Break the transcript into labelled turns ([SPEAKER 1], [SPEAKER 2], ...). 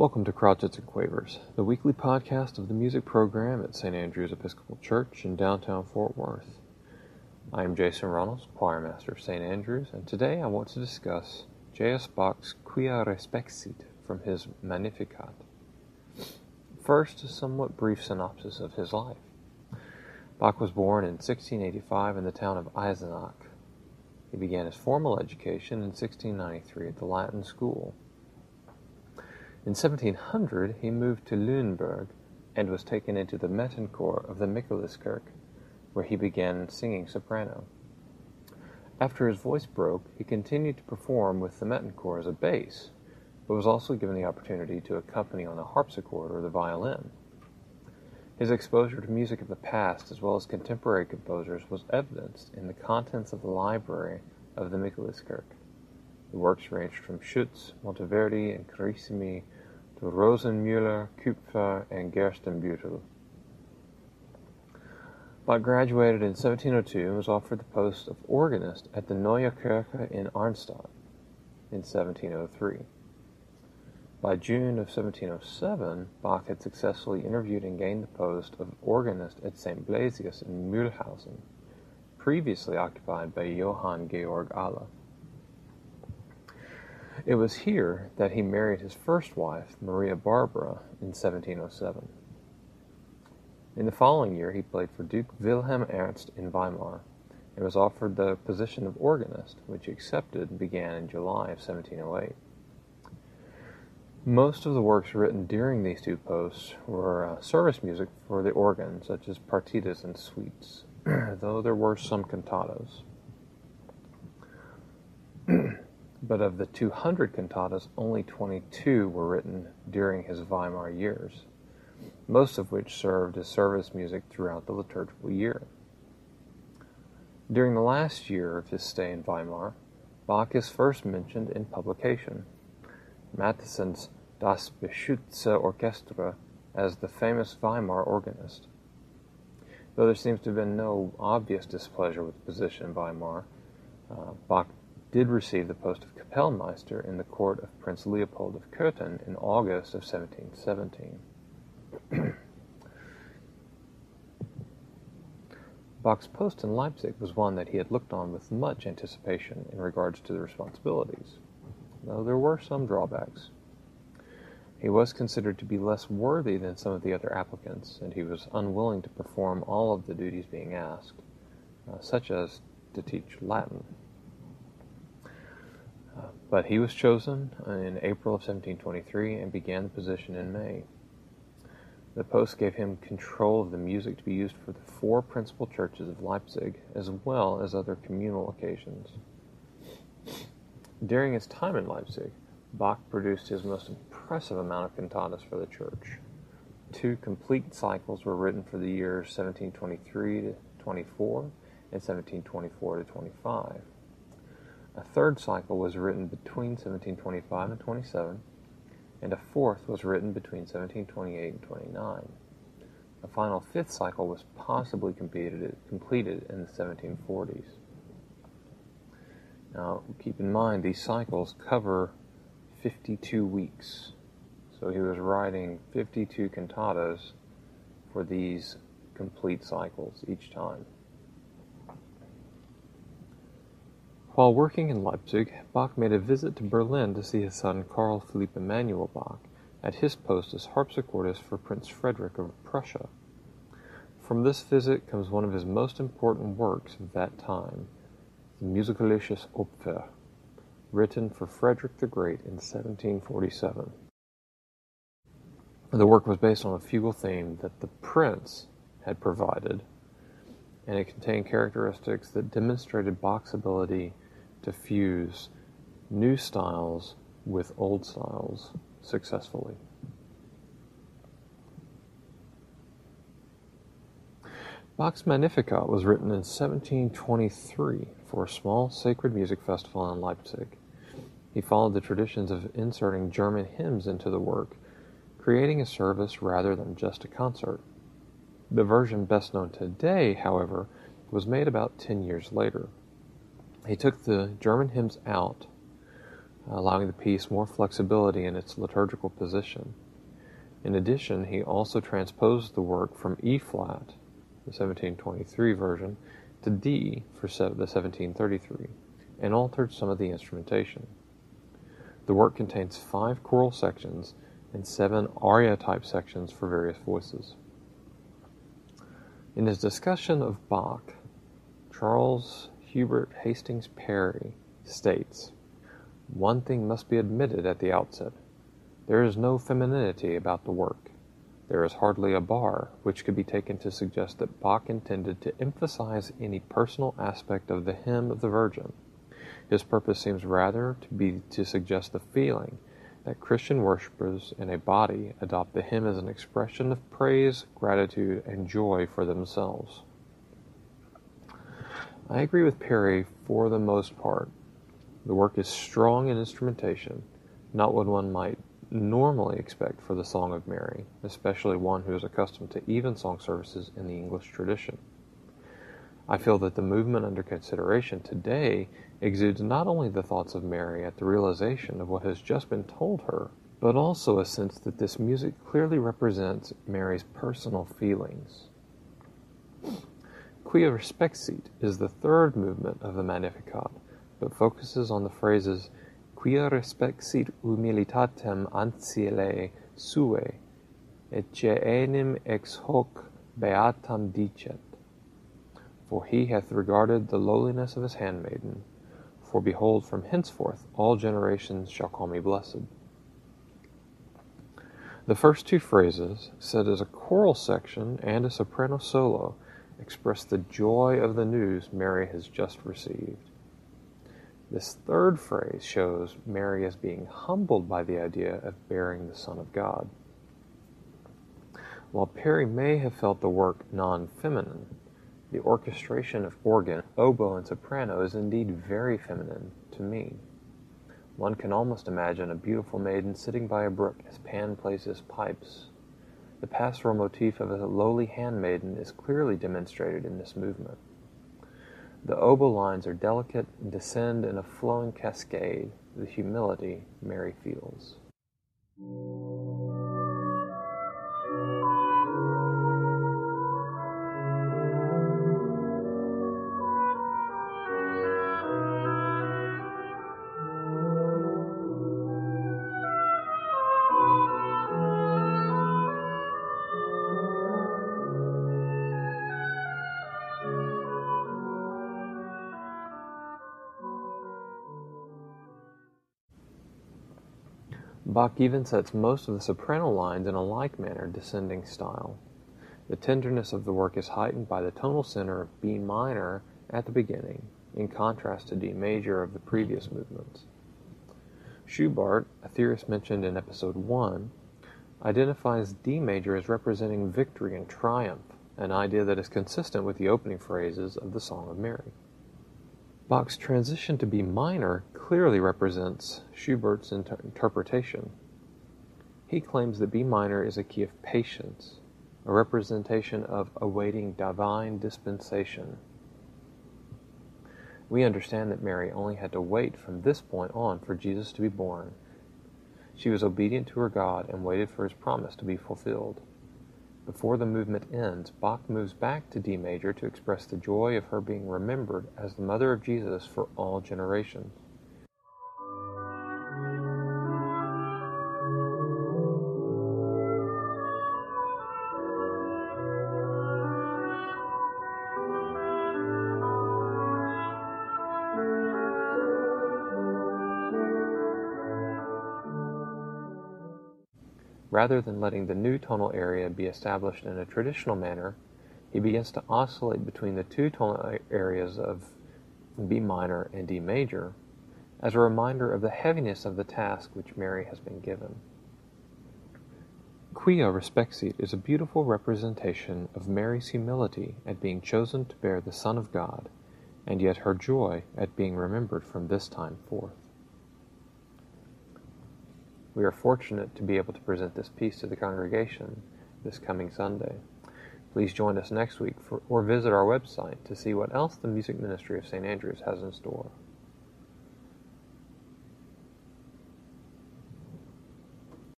[SPEAKER 1] Welcome to Crotchets and Quavers, the weekly podcast of the music program at St. Andrew's Episcopal Church in downtown Fort Worth. I am Jason Runnels, choirmaster of St. Andrew's, and today I want to discuss J.S. Bach's Quia Respexit from his Magnificat. First, a somewhat brief synopsis of his life. Bach was born in 1685 in the town of Eisenach. He began his formal education in 1693 at the Latin School. In 1700, he moved to Lüneburg and was taken into the Mettenchor of the Michaeliskirche, where he began singing soprano. After his voice broke, he continued to perform with the Mettenchor as a bass, but was also given the opportunity to accompany on the harpsichord or the violin. His exposure to music of the past as well as contemporary composers was evidenced in the contents of the library of the Michaeliskirche. The works ranged from Schütz, Monteverdi, and Carissimi to Rosenmüller, Kupfer, and Gerstenbüttel. Bach graduated in 1702 and was offered the post of organist at the Neue Kirche in Arnstadt in 1703. By June of 1707, Bach had successfully interviewed and gained the post of organist at St. Blasius in Mühlhausen, previously occupied by Johann Georg Ahle. It was here that he married his first wife, Maria Barbara, in 1707. In the following year, he played for Duke Wilhelm Ernst in Weimar and was offered the position of organist, which he accepted and began in July of 1708. Most of the works written during these two posts were uh, service music for the organ, such as partitas and suites, though there were some cantatas. But of the 200 cantatas, only 22 were written during his Weimar years, most of which served as service music throughout the liturgical year. During the last year of his stay in Weimar, Bach is first mentioned in publication. Mattheson's Das Beschützte Orchestra as the famous Weimar organist. Though there seems to have been no obvious displeasure with the position in Weimar, uh, Bach did receive the post of Kapellmeister in the court of Prince Leopold of Cöthen in August of 1717. Bach's post in Leipzig was one that he had looked on with much anticipation in regards to the responsibilities, though there were some drawbacks. He was considered to be less worthy than some of the other applicants, and he was unwilling to perform all of the duties being asked, uh, such as to teach Latin. But he was chosen in April of 1723 and began the position in May. The post gave him control of the music to be used for the four principal churches of Leipzig, as well as other communal occasions. During his time in Leipzig, Bach produced his most impressive amount of cantatas for the church. Two complete cycles were written for the years 1723 to 24 and 1724 to 25. A third cycle was written between 1725 and 27, and a fourth was written between 1728 and 29. A final fifth cycle was possibly completed, completed in the 1740s. Now, keep in mind, these cycles cover 52 weeks. So he was writing 52 cantatas for these complete cycles each time. While working in Leipzig, Bach made a visit to Berlin to see his son Carl Philipp Emanuel Bach at his post as harpsichordist for Prince Frederick of Prussia. From this visit comes one of his most important works of that time, the Musikalisches Opfer written for Frederick the Great in 1747. The work was based on a fugal theme that the prince had provided, and it contained characteristics that demonstrated Bach's ability to fuse new styles with old styles successfully. Bach's Magnificat was written in 1723 for a small sacred music festival in Leipzig. He followed the traditions of inserting German hymns into the work, creating a service rather than just a concert. The version best known today, however, was made about 10 years later. He took the German hymns out, allowing the piece more flexibility in its liturgical position. In addition, he also transposed the work from E flat, the 1723 version, to D for the 1733, and altered some of the instrumentation. The work contains five choral sections and seven aria type sections for various voices. In his discussion of Bach, Charles Hubert Hastings Parry states One thing must be admitted at the outset there is no femininity about the work. There is hardly a bar which could be taken to suggest that Bach intended to emphasize any personal aspect of the hymn of the Virgin. His purpose seems rather to be to suggest the feeling that Christian worshippers in a body adopt the hymn as an expression of praise, gratitude, and joy for themselves. I agree with Parry for the most part. The work is strong in instrumentation, not what one might normally expect for the Song of Mary, especially one who is accustomed to evensong services in the English tradition. I feel that the movement under consideration today exudes not only the thoughts of Mary at the realization of what has just been told her, but also a sense that this music clearly represents Mary's personal feelings. Quia respexit is the third movement of the Magnificat, but focuses on the phrases quia respexit humilitatem ancillae suae, et enim ex hoc beatam dicet. For he hath regarded the lowliness of his handmaiden, for behold, from henceforth all generations shall call me blessed. The first two phrases, said as a choral section and a soprano solo, express the joy of the news Mary has just received. This third phrase shows Mary as being humbled by the idea of bearing the Son of God. While Parry may have felt the work non feminine, the orchestration of organ, oboe, and soprano is indeed very feminine to me. One can almost imagine a beautiful maiden sitting by a brook as Pan plays his pipes. The pastoral motif of a lowly handmaiden is clearly demonstrated in this movement. The oboe lines are delicate and descend in a flowing cascade, the humility Mary feels. Bach even sets most of the soprano lines in a like manner descending style. The tenderness of the work is heightened by the tonal center of B minor at the beginning, in contrast to D major of the previous movements. Schubart, a theorist mentioned in episode 1, identifies D major as representing victory and triumph, an idea that is consistent with the opening phrases of the Song of Mary. Bach's transition to B minor clearly represents Schubart's inter- interpretation. He claims that B minor is a key of patience, a representation of awaiting divine dispensation. We understand that Mary only had to wait from this point on for Jesus to be born. She was obedient to her God and waited for his promise to be fulfilled. Before the movement ends, Bach moves back to D major to express the joy of her being remembered as the mother of Jesus for all generations. Rather than letting the new tonal area be established in a traditional manner, he begins to oscillate between the two tonal areas of B minor and D major as a reminder of the heaviness of the task which Mary has been given. Quia Respexit is a beautiful representation of Mary's humility at being chosen to bear the Son of God, and yet her joy at being remembered from this time forth. We are fortunate to be able to present this piece to the congregation this coming Sunday. Please join us next week for, or visit our website to see what else the Music Ministry of St. Andrews has in store.